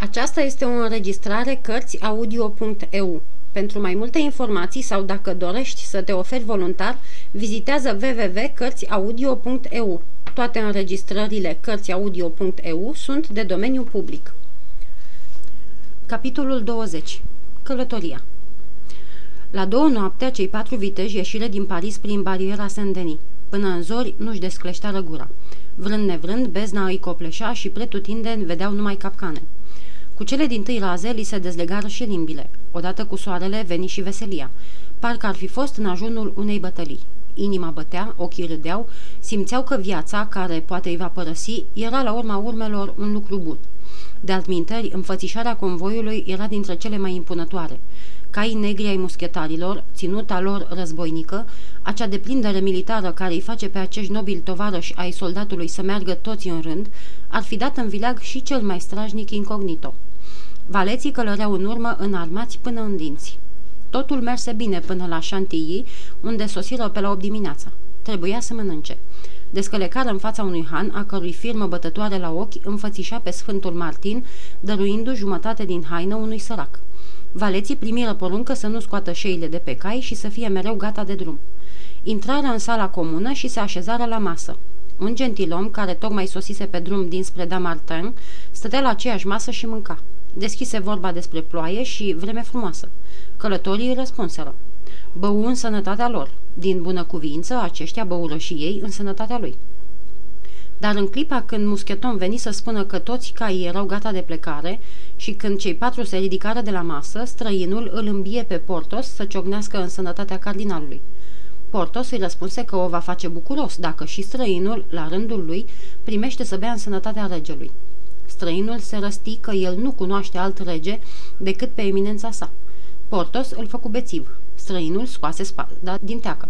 Aceasta este o înregistrare Cărțiaudio.eu. Pentru mai multe informații sau dacă dorești să te oferi voluntar, vizitează www.cărțiaudio.eu. Toate înregistrările Cărțiaudio.eu sunt de domeniu public. Capitolul 20. Călătoria La două noaptea, cei patru viteji ieșire din Paris prin bariera Saint-Denis. Până în zori nu-și descleșteară gura. Vrând nevrând, bezna îi copleșea și pretutindeni vedeau numai capcane. Cu cele din tâi raze li se dezlegară și limbile. Odată cu soarele veni și veselia. Parcă ar fi fost în ajunul unei bătălii. Inima bătea, ochii râdeau, simțeau că viața, care poate îi va părăsi, era la urma urmelor un lucru bun. De altminteri, înfățișarea convoiului era dintre cele mai impunătoare. Caii negri ai muschetarilor, ținuta lor războinică, acea deplindere militară care îi face pe acești nobili tovarăși ai soldatului să meargă toți în rând, ar fi dat în vileag și cel mai strajnic incognito. Valeții călăreau în urmă înarmați până în dinți. Totul merse bine până la Chantilly, unde sosiră pe la 8 dimineața. Trebuia să mănânce. Descălecară în fața unui han, a cărui firmă bătătoare la ochi înfățișa pe Sfântul Martin, dăruindu jumătate din haină unui sărac. Valeții primiră poruncă să nu scoată șeile de pe cai și să fie mereu gata de drum. Intrară în sala comună și se așezară la masă. Un gentilom, care tocmai sosise pe drum dinspre Damartin, stătea la aceeași masă și mânca. Deschise vorba despre ploaie și vreme frumoasă. Călătorii răspunseră. Bău în sănătatea lor. Din bună cuvință, aceștia băură și ei în sănătatea lui. Dar în clipa când muscheton veni să spună că toți caii erau gata de plecare și când cei patru se ridicară de la masă, străinul îl îmbie pe Portos să ciognească în sănătatea cardinalului. Portos îi răspunse că o va face bucuros dacă și străinul, la rândul lui, primește să bea în sănătatea regelui. Străinul se răsti că el nu cunoaște alt rege decât pe eminența sa. Portos îl făcu bețiv. Străinul scoase spada din teacă.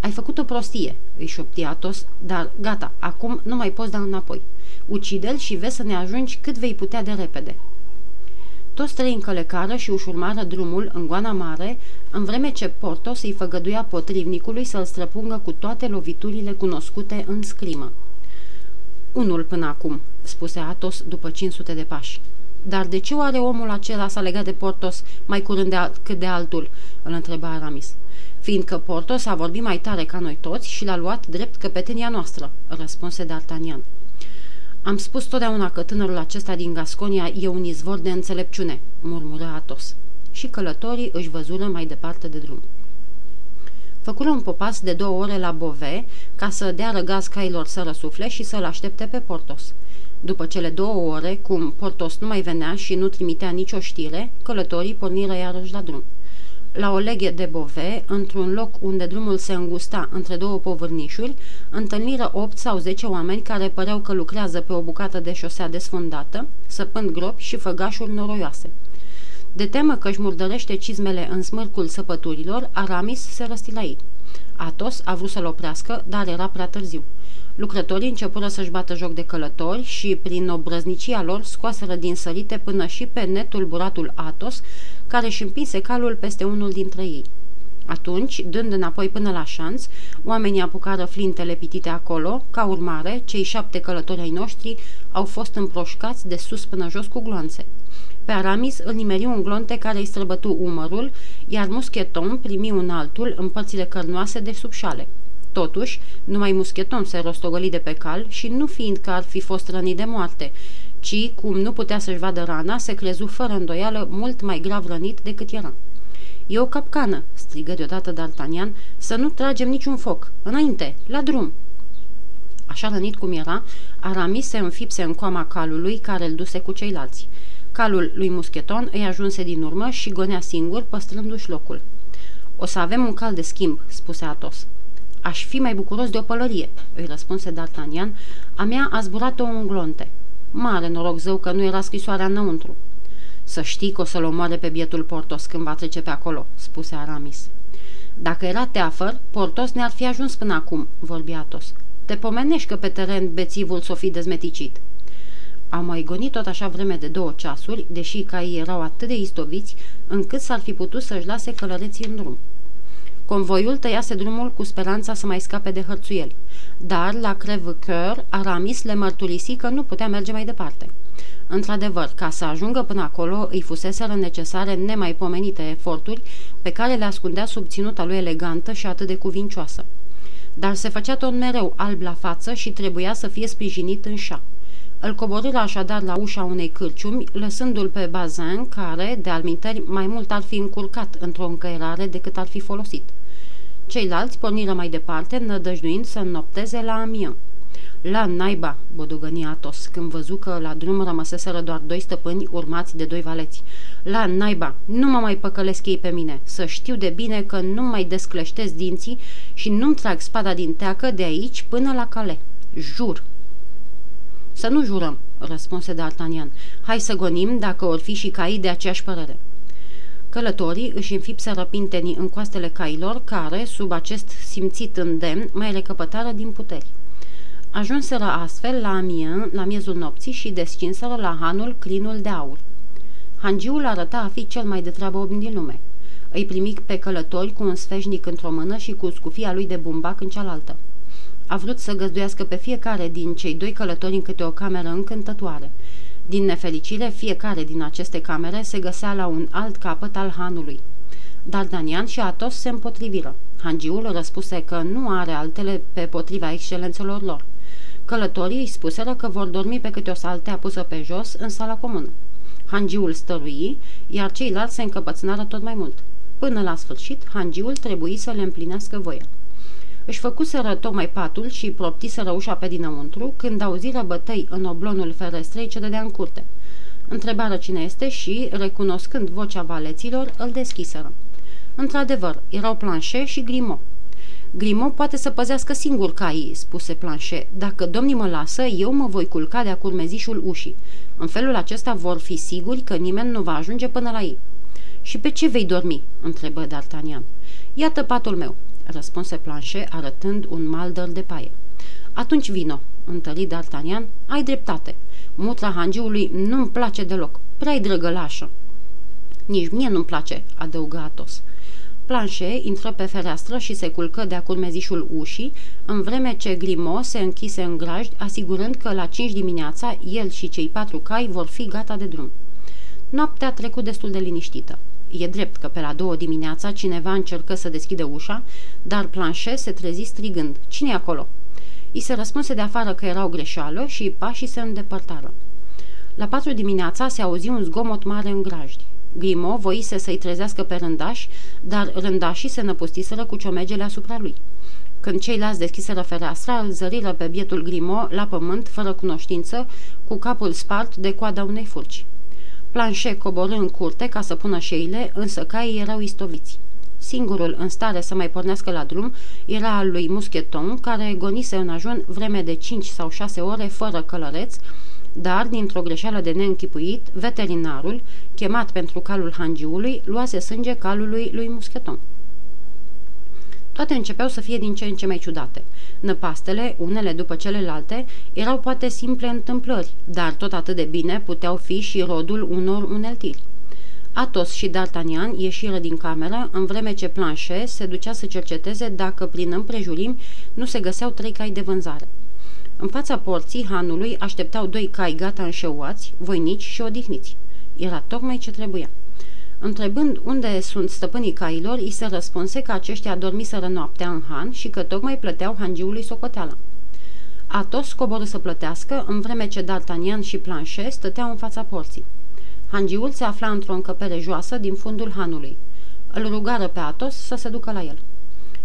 Ai făcut o prostie, îi șopti Atos, dar gata, acum nu mai poți da înapoi. Ucide-l și vezi să ne ajungi cât vei putea de repede. Toți trei încălecară și își urmară drumul în goana mare, în vreme ce Portos îi făgăduia potrivnicului să-l străpungă cu toate loviturile cunoscute în scrimă. Unul până acum, spuse Atos după 500 de pași. Dar de ce oare omul acela s-a legat de Portos mai curând de cât de altul? îl întreba Aramis. Fiindcă Portos a vorbit mai tare ca noi toți și l-a luat drept căpetenia noastră, răspunse D'Artagnan. Am spus totdeauna că tânărul acesta din Gasconia e un izvor de înțelepciune, murmură Atos. Și călătorii își văzură mai departe de drum. Făcură un popas de două ore la Bove ca să dea răgaz cailor să răsufle și să-l aștepte pe Portos. După cele două ore, cum Portos nu mai venea și nu trimitea nicio știre, călătorii porniră iarăși la drum. La o leghe de bove, într-un loc unde drumul se îngusta între două povârnișuri, întâlniră opt sau zece oameni care păreau că lucrează pe o bucată de șosea desfundată, săpând gropi și făgașuri noroioase. De temă că își murdărește cizmele în smârcul săpăturilor, Aramis se răstila ei. Atos a vrut să-l oprească, dar era prea târziu. Lucrătorii începură să-și bată joc de călători și, prin obrăznicia lor, scoaseră din sărite până și pe netul buratul Atos, care își împinse calul peste unul dintre ei. Atunci, dând înapoi până la șanț, oamenii apucară flintele pitite acolo, ca urmare, cei șapte călători ai noștri au fost împroșcați de sus până jos cu gloanțe. Pe Aramis îl nimeri un glonte care îi străbătu umărul, iar muscheton primi un altul în părțile cărnoase de sub șale. Totuși, numai muscheton se rostogoli de pe cal și nu fiind că ar fi fost rănit de moarte, ci, cum nu putea să-și vadă rana, se crezu fără îndoială mult mai grav rănit decât era. E o capcană!" strigă deodată D'Artagnan, să nu tragem niciun foc. Înainte, la drum!" Așa rănit cum era, Aramis se înfipse în coama calului care îl duse cu ceilalți. Calul lui Muscheton îi ajunse din urmă și gonea singur, păstrându-și locul. O să avem un cal de schimb," spuse Atos. Aș fi mai bucuros de o pălărie," îi răspunse D'Artagnan. A mea a zburat-o un glonte. Mare noroc zău că nu era scrisoarea înăuntru." Să știi că o să-l omoare pe bietul Portos când va trece pe acolo," spuse Aramis. Dacă era teafăr, Portos ne-ar fi ajuns până acum," vorbi Atos. Te pomenești că pe teren bețivul s-o fi dezmeticit." Au mai gonit tot așa vreme de două ceasuri, deși caii erau atât de istoviți, încât s-ar fi putut să-și lase călăreții în drum. Convoiul tăiase drumul cu speranța să mai scape de hărțuieli, dar la Crevecœur Aramis le mărturisi că nu putea merge mai departe. Într-adevăr, ca să ajungă până acolo, îi fuseseră necesare nemaipomenite eforturi pe care le ascundea sub ținuta lui elegantă și atât de cuvincioasă. Dar se făcea tot mereu alb la față și trebuia să fie sprijinit în șa. Îl coborâră așadar la ușa unei cârciumi, lăsându-l pe Bazin, care, de alminteri, mai mult ar fi încurcat într-o încăierare decât ar fi folosit. Ceilalți porniră mai departe, nădăjduind să nopteze la Amiens. La naiba, bodugăni Atos, când văzu că la drum rămăseseră doar doi stăpâni urmați de doi valeți. La naiba, nu mă mai păcălesc ei pe mine, să știu de bine că nu mai descleștez dinții și nu-mi trag spada din teacă de aici până la cale. Jur. Să nu jurăm, răspunse D'Artagnan. Hai să gonim dacă or fi și caii de aceeași părere. Călătorii își înfipseră pintenii în coastele cailor, care, sub acest simțit îndemn, mai recăpătară din puteri. Ajunseră astfel la Amiens la miezul nopții și descinseră la hanul clinul de aur. Hangiul arăta a fi cel mai de treabă om din lume. Îi primi pe călători cu un sfeșnic într-o mână și cu scufia lui de bumbac în cealaltă. A vrut să găzduiască pe fiecare din cei doi călători în câte o cameră încântătoare. Din nefericire, fiecare din aceste camere se găsea la un alt capăt al hanului. Dar Danian și Atos se împotriviră. Hangiul răspuse că nu are altele pe potriva excelențelor lor. Călătorii îi spuseră că vor dormi pe câte o saltea pusă pe jos în sala comună. Hangiul stărui, iar ceilalți se încăpățânară tot mai mult. Până la sfârșit, hangiul trebuie să le împlinească voia. Își făcuseră tocmai patul și proptiseră ușa pe dinăuntru, când auziră bătăi în oblonul ferestrei ce dădea în curte. Întrebară cine este și, recunoscând vocea valeților, îl deschiseră. Într-adevăr, erau Planșe și Grimo. Grimo poate să păzească singur caii, spuse Planșe. Dacă domnii mă lasă, eu mă voi culca de-a curmezișul ușii. În felul acesta vor fi siguri că nimeni nu va ajunge până la ei. Și pe ce vei dormi?" întrebă D'Artagnan. Iată patul meu," răspunse Planșe, arătând un maldăr de paie. Atunci vino," întări D'Artagnan, ai dreptate. Mutra hangiului nu-mi place deloc, prea-i drăgălașă." Nici mie nu-mi place," adăugă Atos. Planșe intră pe fereastră și se culcă de-a curmezișul ușii, în vreme ce Grimo se închise în grajd, asigurând că la cinci dimineața el și cei patru cai vor fi gata de drum. Noaptea a trecut destul de liniștită. E drept că pe la două dimineața cineva încercă să deschidă ușa, dar Planșe se trezi strigând, cine e acolo?" I se răspunse de afară că era o greșeală și pașii se îndepărtară. La patru dimineața se auzi un zgomot mare în grajdi. Grimo voise să-i trezească pe rândași, dar rândașii se năpustiseră cu ciomegele asupra lui. Când ceilalți deschiseră fereastra, îl zăriră pe bietul Grimo la pământ, fără cunoștință, cu capul spart de coada unei furci. Planșe coborâ în curte ca să pună șeile, însă caii erau istoviți. Singurul în stare să mai pornească la drum era al lui Muscheton, care gonise în ajun vreme de 5 sau 6 ore fără călăreț, dar, dintr-o greșeală de neînchipuit, veterinarul, chemat pentru calul hangiului, luase sânge calului lui Muscheton. Toate începeau să fie din ce în ce mai ciudate. Năpastele, unele după celelalte, erau poate simple întâmplări, dar tot atât de bine puteau fi și rodul unor uneltiri. Atos și D'Artagnan ieșiră din cameră, în vreme ce Planche se ducea să cerceteze dacă prin împrejurim nu se găseau trei cai de vânzare. În fața porții hanului așteptau doi cai gata înșeuați, voinici și odihniți. Era tocmai ce trebuia. Întrebând unde sunt stăpânii cailor, îi se răspunse că aceștia dormiseră noaptea în han și că tocmai plăteau hangiului socoteala. Atos coborâ să plătească, în vreme ce D'Artagnan și Planchet stăteau în fața porții. Hangiul se afla într-o încăpere joasă din fundul hanului. Îl rugară pe Atos să se ducă la el.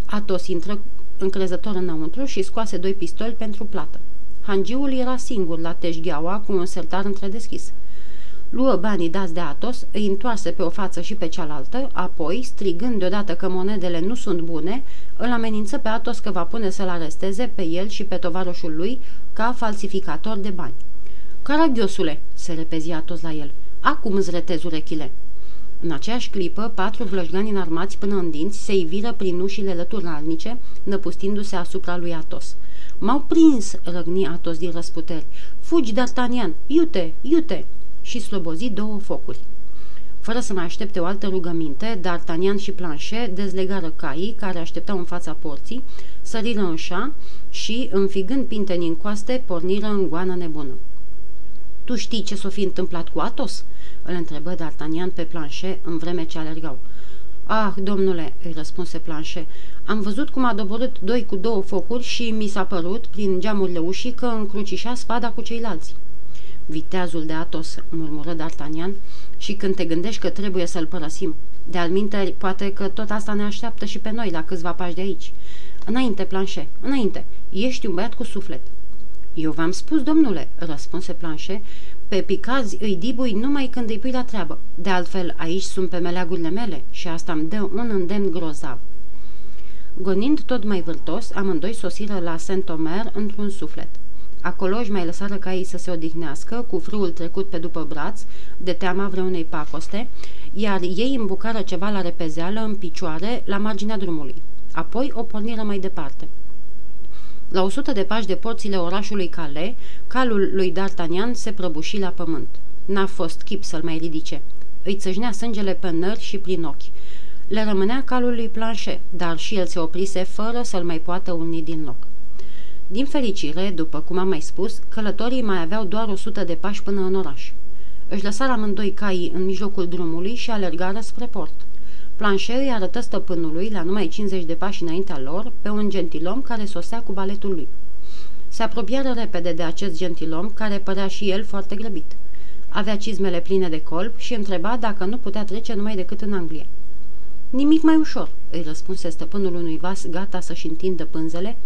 Atos intră încrezător înăuntru și scoase doi pistoli pentru plată. Hangiul era singur la teșgheaua cu un sertar întredeschis. Luă banii dați de Atos, îi întoarse pe o față și pe cealaltă, apoi, strigând deodată că monedele nu sunt bune, îl amenință pe Atos că va pune să-l aresteze pe el și pe tovarășul lui ca falsificator de bani. Caragiosule, se repezi Atos la el, acum îți retez urechile. În aceeași clipă, patru vlăjgani înarmați până în dinți se iviră prin ușile lăturnalnice, năpustindu-se asupra lui Atos. M-au prins!" răgni Atos din răsputeri. Fugi, D'Artagnan! Iute! Iute!" Și slobozi două focuri. Fără să mai aștepte o altă rugăminte, D'Artagnan și Planchet dezlegară caii care așteptau în fața porții, săriră în șa și, înfigând pintenii în coaste, porniră în goană nebună. Tu știi ce s-o fi întâmplat cu Atos?" îl întrebă D'Artagnan pe planșe în vreme ce alergau. Ah, domnule," îi răspunse planșe, am văzut cum a doborât doi cu două focuri și mi s-a părut, prin geamurile ușii, că încrucișa spada cu ceilalți." Viteazul de Atos," murmură D'Artagnan, și când te gândești că trebuie să-l părăsim. De-al poate că tot asta ne așteaptă și pe noi la câțiva pași de aici. Înainte, planșe, înainte, ești un băiat cu suflet." Eu v-am spus, domnule," răspunse planșe, pe picazi îi dibui numai când îi pui la treabă. De altfel, aici sunt pe meleagurile mele și asta îmi dă un îndemn grozav. Gonind tot mai vârtos, amândoi sosiră la Saint-Omer într-un suflet. Acolo își mai lăsară caii să se odihnească, cu frâul trecut pe după braț, de teama vreunei pacoste, iar ei îmbucară ceva la repezeală, în picioare, la marginea drumului. Apoi o porniră mai departe. La o sută de pași de porțile orașului Calais, calul lui D'Artagnan se prăbuși la pământ. N-a fost chip să-l mai ridice. Îi țâșnea sângele pe nări și prin ochi. Le rămânea calul lui Planchet, dar și el se oprise fără să-l mai poată uni din loc. Din fericire, după cum am mai spus, călătorii mai aveau doar o sută de pași până în oraș. Își lăsară amândoi caii în mijlocul drumului și alergară spre port. Planchet îi arătă stăpânului, la numai 50 de pași înaintea lor, pe un gentilom care sosea cu baletul lui. Se apropiară repede de acest gentilom, care părea și el foarte grăbit. Avea cizmele pline de colb și întreba dacă nu putea trece numai decât în Anglia. Nimic mai ușor, îi răspunse stăpânul unui vas gata să-și întindă pânzele,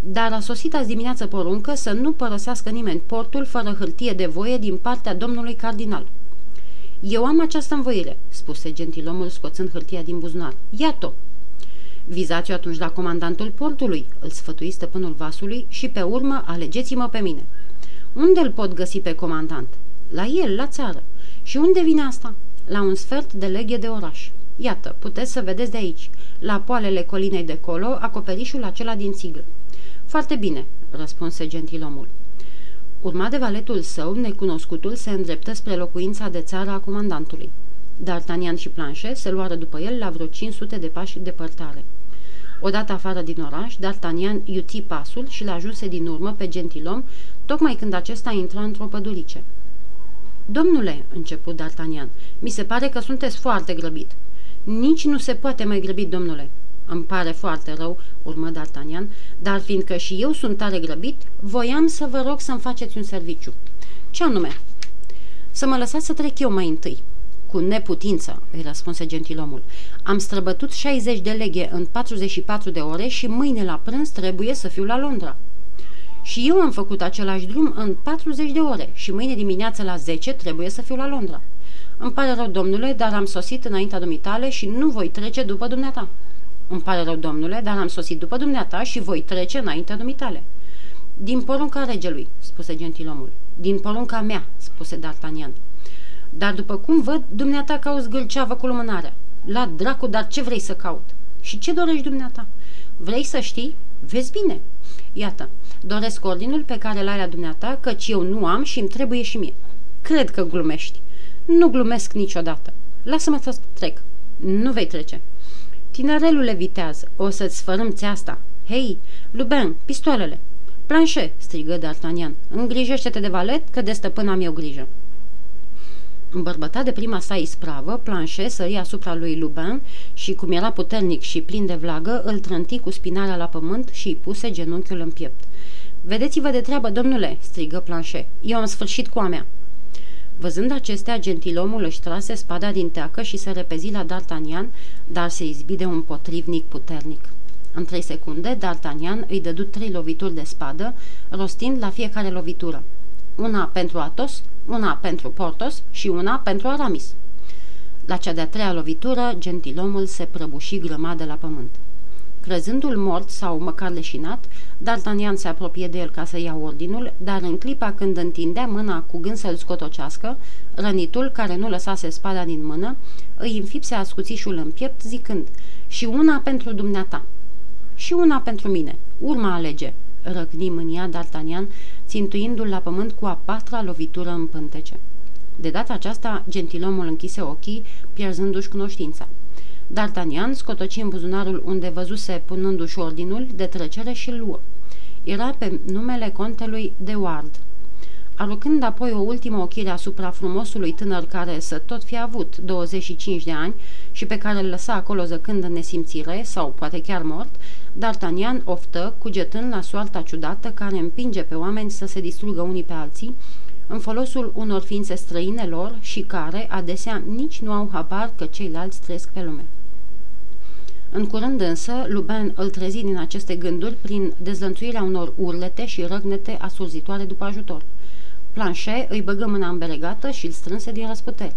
dar a sosit azi dimineață poruncă să nu părăsească nimeni portul fără hârtie de voie din partea domnului cardinal. Eu am această învoire, spuse gentilomul scoțând hârtia din buzunar. Iată! Vizați-o atunci la comandantul portului, îl sfătui stăpânul vasului și pe urmă alegeți-mă pe mine. Unde îl pot găsi pe comandant? La el, la țară. Și unde vine asta? La un sfert de leghe de oraș. Iată, puteți să vedeți de aici, la poalele colinei de colo, acoperișul acela din țiglă. Foarte bine, răspunse gentilomul. Urma de valetul său, necunoscutul se îndreptă spre locuința de țară a comandantului. D'Artagnan și Planchet se luară după el la vreo 500 de pași departare. Odată afară din oraș, D'Artagnan iuti pasul și l-ajunse din urmă pe gentilom, tocmai când acesta intra într-o pădurice. Domnule, început D'Artagnan, mi se pare că sunteți foarte grăbit. Nici nu se poate mai grăbi, domnule. Îmi pare foarte rău, urmă D'Artagnan, dar fiindcă și eu sunt tare grăbit, voiam să vă rog să-mi faceți un serviciu. Ce anume? Să mă lăsați să trec eu mai întâi. Cu neputință, îi răspunse gentilomul. Am străbătut 60 de leghe în 44 de ore și mâine la prânz trebuie să fiu la Londra. Și eu am făcut același drum în 40 de ore și mâine dimineață la 10 trebuie să fiu la Londra. Îmi pare rău, domnule, dar am sosit înaintea dumitale și nu voi trece după dumneata. Îmi pare rău, domnule, dar am sosit după dumneata și voi trece înaintea dumitale. Din porunca regelui, spuse gentilomul. Din porunca mea, spuse D'Artagnan. Dar după cum văd, dumneata cauți gâlceavă cu lumânarea. La dracu, dar ce vrei să caut? Și ce dorești dumneata? Vrei să știi? Vezi bine. Iată, doresc ordinul pe care l-ai la dumneata, căci eu nu am și îmi trebuie și mie. Cred că glumești. Nu glumesc niciodată. Lasă-mă să trec. Nu vei trece. Tinerelule vitează, o să-ți sfărâm asta. Hei, Luben, pistoalele! Planșe, strigă D'Artagnan, îngrijește-te de valet, că de stăpân am eu grijă. Îmbărbătat de prima sa ispravă, Planșe sări asupra lui Lubin și, cum era puternic și plin de vlagă, îl trânti cu spinarea la pământ și îi puse genunchiul în piept. Vedeți-vă de treabă, domnule!" strigă Planșe. Eu am sfârșit cu a mea!" Văzând acestea, gentilomul își trase spada din teacă și se repezi la D'Artagnan, dar se izbi de un potrivnic puternic. În trei secunde, D'Artagnan îi dădu trei lovituri de spadă, rostind la fiecare lovitură. Una pentru Atos, una pentru Portos și una pentru Aramis. La cea de-a treia lovitură, gentilomul se prăbuși grămadă la pământ. Crezându-l mort sau măcar leșinat, D'Artagnan se apropie de el ca să ia ordinul, dar în clipa când întindea mâna cu gând să-l scotocească, rănitul, care nu lăsase spada din mână, îi înfipse ascuțișul în piept, zicând, și una pentru dumneata. Și una pentru mine. Urma alege, răgni mânia D'Artagnan, țintuindu-l la pământ cu a patra lovitură în pântece. De data aceasta, gentilomul închise ochii, pierzându-și cunoștința. D'Artagnan scotoci în buzunarul unde văzuse punându-și ordinul de trecere și luă. Era pe numele contelui de Ward. Aruncând apoi o ultimă ochire asupra frumosului tânăr care să tot fi avut 25 de ani și pe care îl lăsa acolo zăcând în nesimțire sau poate chiar mort, D'Artagnan oftă, cugetând la soarta ciudată care împinge pe oameni să se distrugă unii pe alții, în folosul unor ființe străine lor și care, adesea, nici nu au habar că ceilalți trăiesc pe lume. În curând însă, Lubin îl trezi din aceste gânduri prin dezlănțuirea unor urlete și răgnete asurzitoare după ajutor. Planchet îi băgă mâna îmbelegată și îl strânse din răsputeri.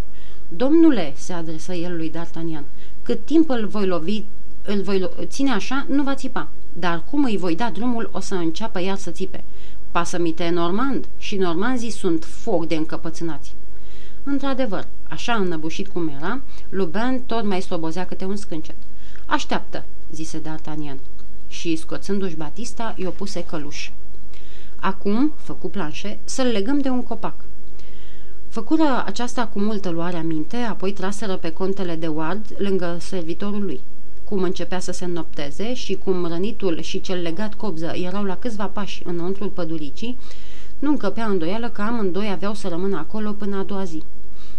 Domnule, se adresă el lui D'Artagnan, cât timp îl voi lovi, îl voi ține așa, nu va țipa. Dar cum îi voi da drumul, o să înceapă iar să țipe. Pasămite normand și normanzii sunt foc de încăpățânați. Într-adevăr, așa înnăbușit cum era, Lubin tot mai slobozea câte un scâncet. Așteaptă, zise D'Artagnan. Și, scoțându-și Batista, i-o puse căluș. Acum, făcu planșe, să-l legăm de un copac. Făcură aceasta cu multă luare aminte, apoi traseră pe contele de Ward lângă servitorul lui. Cum începea să se înnopteze și cum rănitul și cel legat cobză erau la câțiva pași înăuntrul păduricii, nu încăpea îndoială că amândoi aveau să rămână acolo până a doua zi.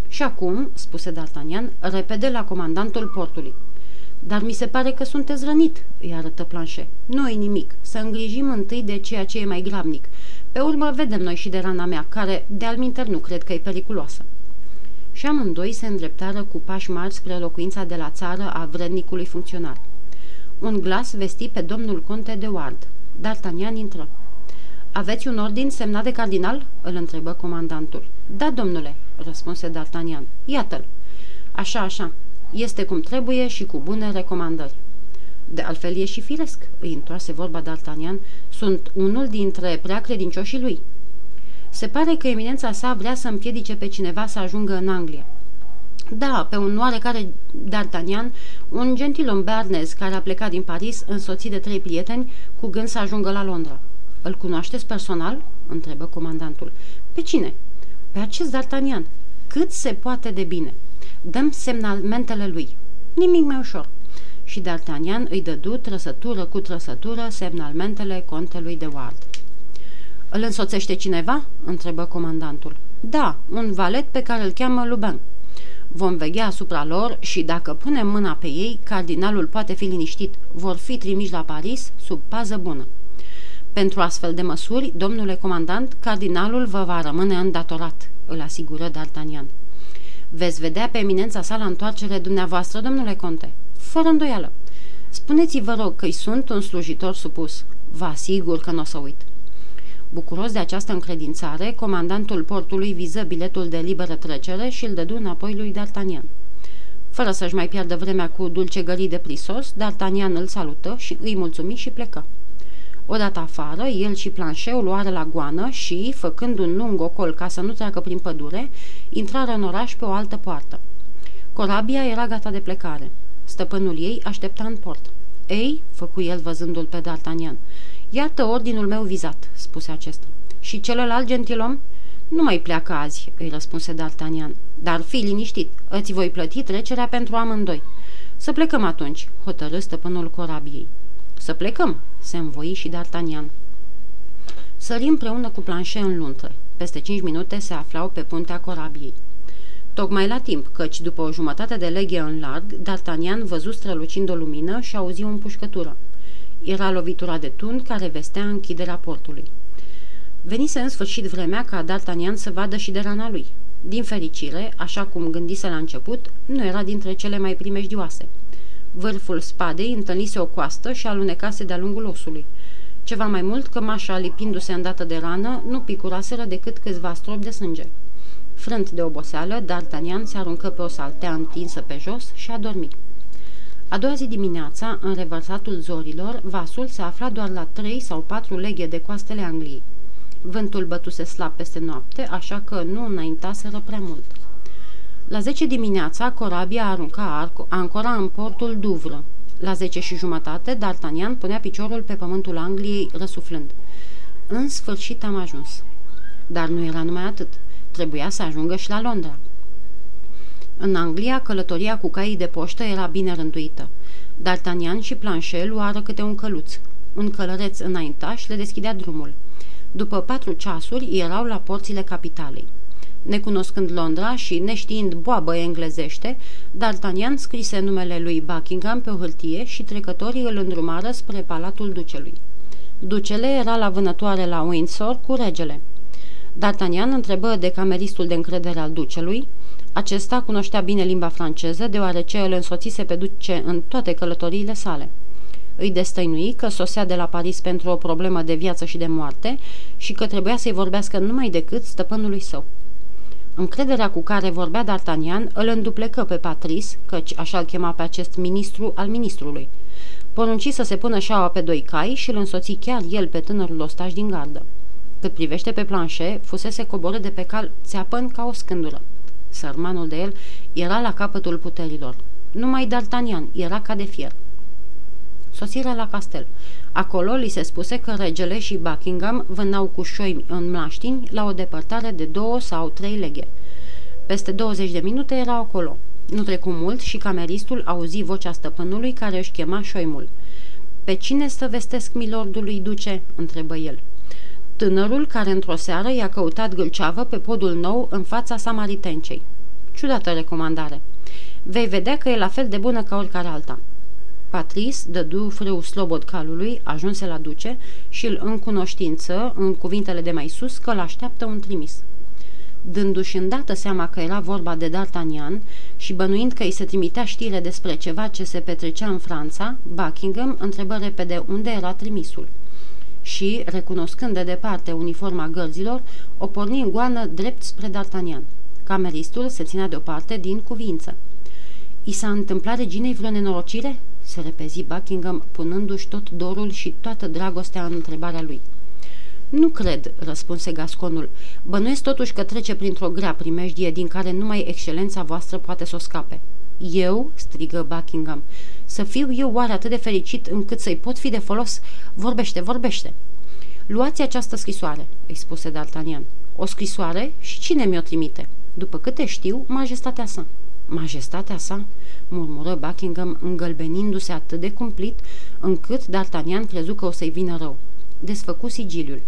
Și acum, spuse D'Artagnan, repede la comandantul portului. Dar mi se pare că sunteți rănit, îi arătă planșe. Nu-i nimic, să îngrijim întâi de ceea ce e mai grabnic. Pe urmă vedem noi și de rana mea, care, de alminter, nu cred că e periculoasă. Și amândoi se îndreptară cu pași mari spre locuința de la țară a vrednicului funcționar. Un glas vesti pe domnul conte de Ward. D'Artagnan intră. Aveți un ordin semnat de cardinal?" îl întrebă comandantul. Da, domnule," răspunse D'Artagnan. Iată-l." Așa, așa. Este cum trebuie și cu bune recomandări. De altfel e și firesc, îi întoarse vorba D'Artagnan, sunt unul dintre prea credincioșii lui. Se pare că eminența sa vrea să împiedice pe cineva să ajungă în Anglia. Da, pe un oarecare D'Artagnan, un gentilom bearnez care a plecat din Paris însoțit de trei prieteni cu gând să ajungă la Londra. Îl cunoașteți personal?" întrebă comandantul. Pe cine?" Pe acest D'Artagnan. Cât se poate de bine." Dăm semnalmentele lui. Nimic mai ușor. Și D'Artagnan îi dădu trăsătură cu trăsătură semnalmentele contelui de Ward. Îl însoțește cineva?" întrebă comandantul. Da, un valet pe care îl cheamă Luban. Vom veghea asupra lor și dacă punem mâna pe ei, cardinalul poate fi liniștit. Vor fi trimiși la Paris sub pază bună. Pentru astfel de măsuri, domnule comandant, cardinalul vă va rămâne îndatorat, îl asigură D'Artagnan. Veți vedea pe eminența sa la întoarcere dumneavoastră, domnule conte. Fără îndoială. Spuneți-vă rog că-i sunt un slujitor supus. Vă asigur că nu o să uit. Bucuros de această încredințare, comandantul portului viză biletul de liberă trecere și îl dădu înapoi lui D'Artagnan. Fără să-și mai piardă vremea cu dulcegării de prisos, D'Artagnan îl salută și îi mulțumi și plecă. Odată afară, el și planșeul luară la goană și, făcând un lung ocol ca să nu treacă prin pădure, intrară în oraș pe o altă poartă. Corabia era gata de plecare. Stăpânul ei aștepta în port. Ei, făcu el văzându-l pe D'Artagnan, iată ordinul meu vizat, spuse acesta. Și celălalt gentilom? Nu mai pleacă azi, îi răspunse D'Artagnan. Dar fii liniștit, îți voi plăti trecerea pentru amândoi. Să plecăm atunci, hotărâ stăpânul corabiei. Să plecăm, se învoi și D'Artagnan. Sări împreună cu planșe în luntre. Peste cinci minute se aflau pe puntea corabiei. Tocmai la timp, căci după o jumătate de leghe în larg, D'Artagnan văzu strălucind o lumină și auzi o împușcătură. Era lovitura de tun care vestea închiderea portului. Venise în sfârșit vremea ca D'Artagnan să vadă și de rana lui. Din fericire, așa cum gândise la început, nu era dintre cele mai primejdioase – Vârful spadei întâlnise o coastă și alunecase de-a lungul osului. Ceva mai mult, cămașa lipindu-se îndată de rană, nu picuraseră decât câțiva stropi de sânge. Frânt de oboseală, D'Artagnan se aruncă pe o saltea întinsă pe jos și a dormit. A doua zi dimineața, în revărsatul zorilor, vasul se afla doar la trei sau patru leghe de coastele Angliei. Vântul bătuse slab peste noapte, așa că nu înaintaseră prea mult. La 10 dimineața, corabia arunca ancora în portul Duvră. La 10 și jumătate, D'Artagnan punea piciorul pe pământul Angliei, răsuflând. În sfârșit am ajuns. Dar nu era numai atât. Trebuia să ajungă și la Londra. În Anglia, călătoria cu caii de poștă era bine rânduită. D'Artagnan și Planchet luară câte un căluț. Un călăreț înaintaș le deschidea drumul. După patru ceasuri erau la porțile capitalei. Necunoscând Londra și neștiind boabă englezește, D'Artagnan scrise numele lui Buckingham pe o hârtie și trecătorii îl îndrumară spre palatul ducelui. Ducele era la vânătoare la Windsor cu regele. D'Artagnan întrebă de cameristul de încredere al ducelui. Acesta cunoștea bine limba franceză, deoarece îl însoțise pe duce în toate călătoriile sale. Îi destăinui că sosea de la Paris pentru o problemă de viață și de moarte și că trebuia să-i vorbească numai decât stăpânului său. Încrederea cu care vorbea D'Artagnan îl înduplecă pe Patris, căci așa îl chema pe acest ministru al ministrului. Porunci să se pună șaua pe doi cai și îl însoți chiar el pe tânărul ostaș din gardă. Cât privește pe planșe, fusese coborât de pe cal țeapăn ca o scândură. Sărmanul de el era la capătul puterilor. Numai D'Artagnan era ca de fier. Sosirea la castel. Acolo li se spuse că regele și Buckingham vânau cu șoimi în mlaștini la o depărtare de două sau trei leghe. Peste 20 de minute era acolo. Nu trecu mult și cameristul auzi vocea stăpânului care își chema șoimul. Pe cine să vestesc milordului duce?" întrebă el. Tânărul care într-o seară i-a căutat gâlceavă pe podul nou în fața samaritencei. Ciudată recomandare. Vei vedea că e la fel de bună ca oricare alta. Patris dădu frâu slobod calului, ajunse la duce și îl încunoștință, în cuvintele de mai sus, că l-așteaptă un trimis. Dându-și îndată seama că era vorba de D'Artagnan și bănuind că îi se trimitea știre despre ceva ce se petrecea în Franța, Buckingham întrebă repede unde era trimisul. Și, recunoscând de departe uniforma gărzilor, o porni în goană drept spre D'Artagnan. Cameristul se ținea deoparte din cuvință. I s-a întâmplat reginei vreo nenorocire?" Se repezi Buckingham, punându-și tot dorul și toată dragostea în întrebarea lui. Nu cred, răspunse gasconul. Bănuiesc totuși că trece printr-o grea primejdie din care numai excelența voastră poate să o scape. Eu, strigă Buckingham, să fiu eu oare atât de fericit încât să-i pot fi de folos? Vorbește, vorbește! Luați această scrisoare, îi spuse D'Artagnan. O scrisoare și cine mi-o trimite? După câte știu, majestatea sa. Majestatea sa? murmură Buckingham îngălbenindu-se atât de cumplit, încât D'Artagnan crezu că o să-i vină rău. Desfăcu sigiliul.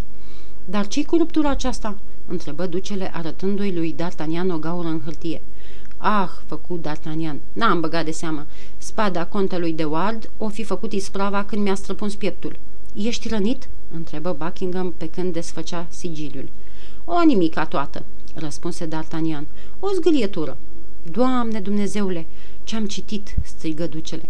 Dar ce-i cu ruptura aceasta?" întrebă ducele arătându-i lui D'Artagnan o gaură în hârtie. Ah, făcu D'Artagnan, n-am băgat de seamă. Spada contelui de Ward o fi făcut isprava când mi-a străpuns pieptul. Ești rănit?" întrebă Buckingham pe când desfăcea sigiliul. O nimica toată," răspunse D'Artagnan. O zgârietură." Doamne Dumnezeule, ce-am citit!" strigă ducele.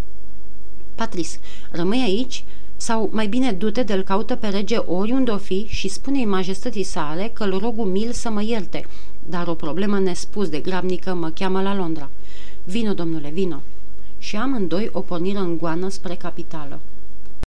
Patris, rămâi aici sau mai bine du-te de-l caută pe rege oriunde o fi și spune-i majestății sale că-l rog umil să mă ierte, dar o problemă nespus de grabnică mă cheamă la Londra. Vino, domnule, vino!" Și amândoi o porniră în goană spre capitală.